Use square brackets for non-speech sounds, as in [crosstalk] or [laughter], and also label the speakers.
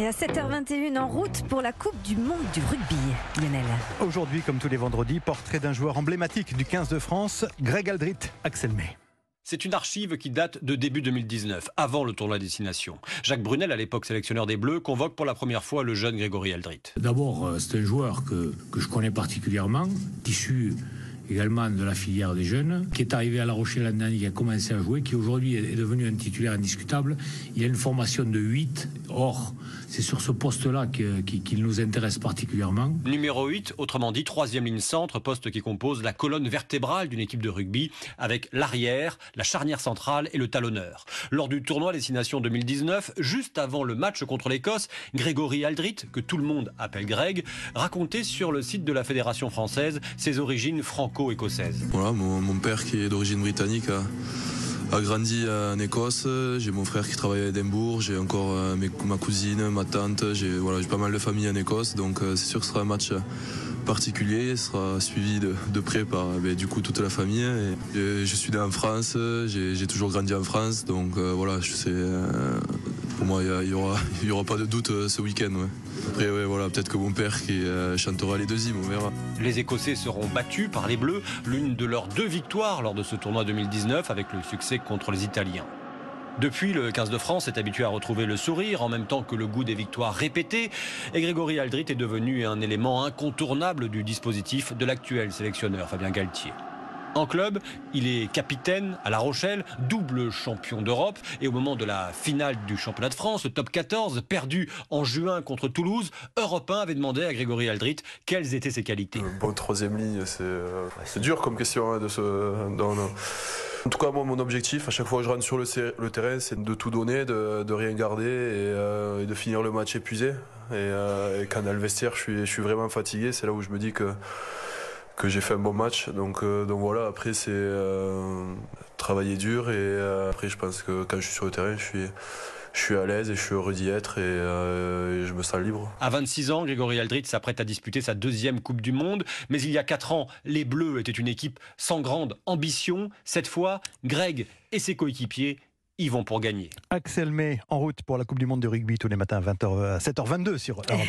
Speaker 1: Et à 7h21, en route pour la Coupe du Monde du rugby, Lionel.
Speaker 2: Aujourd'hui, comme tous les vendredis, portrait d'un joueur emblématique du 15 de France, Greg Aldrit, Axel May.
Speaker 3: C'est une archive qui date de début 2019, avant le tournoi destination. Jacques Brunel, à l'époque sélectionneur des Bleus, convoque pour la première fois le jeune Grégory Aldrit.
Speaker 4: D'abord, euh, c'est un joueur que, que je connais particulièrement, issu également de la filière des jeunes, qui est arrivé à La Rochelle l'année dernière, qui a commencé à jouer, qui aujourd'hui est devenu un titulaire indiscutable. Il a une formation de 8. Or, c'est sur ce poste-là qu'il nous intéresse particulièrement.
Speaker 3: Numéro 8, autrement dit, troisième ligne centre, poste qui compose la colonne vertébrale d'une équipe de rugby, avec l'arrière, la charnière centrale et le talonneur. Lors du tournoi Destination 2019, juste avant le match contre l'Écosse, Grégory Aldrit, que tout le monde appelle Greg, racontait sur le site de la Fédération française ses origines franco écossaise
Speaker 5: Voilà, mon, père qui est d'origine britannique a, grandi en Écosse. J'ai mon frère qui travaille à Édimbourg. J'ai encore euh, ma cousine, ma tante. J'ai pas mal de famille en Écosse. Donc euh, c'est sûr que ce sera un match particulier, sera suivi de, près par ben, du coup toute la famille. je suis né en France, j'ai toujours grandi en France, donc euh, voilà, je sais, pour moi il n'y [laughs] aura, pas de doute ce week-end. Après, peut-être que mon père qui euh, chantera les deux hymnes, on verra.
Speaker 3: Les Écossais seront battus par les Bleus, l'une de leurs deux victoires lors de ce tournoi 2019 avec le succès contre les Italiens. Depuis, le 15 de France est habitué à retrouver le sourire en même temps que le goût des victoires répétées. Et Grégory Aldrit est devenu un élément incontournable du dispositif de l'actuel sélectionneur Fabien Galtier. En club, il est capitaine à La Rochelle, double champion d'Europe. Et au moment de la finale du championnat de France, le top 14, perdu en juin contre Toulouse, Europe 1 avait demandé à Grégory Aldrit quelles étaient ses qualités.
Speaker 5: Bon, troisième ligne, c'est euh, dur comme question hein, de ce. En tout cas, moi, mon objectif, à chaque fois que je rentre sur le, terrain, c'est de tout donner, de, rien garder euh, et, de finir le match épuisé. Et, euh, quand le vestiaire, je suis vraiment fatigué. C'est là où je me dis que que j'ai fait un bon match. Donc, euh, donc voilà, après c'est euh, travailler dur et euh, après je pense que quand je suis sur le terrain, je suis, je suis à l'aise et je suis heureux d'y être et, je me sens libre.
Speaker 3: À 26 ans, Grégory Aldrit s'apprête à disputer sa deuxième Coupe du Monde. Mais il y a 4 ans, les Bleus étaient une équipe sans grande ambition. Cette fois, Greg et ses coéquipiers y vont pour gagner.
Speaker 2: Axel May en route pour la Coupe du Monde de rugby tous les matins à 20h, 7h22 sur Europe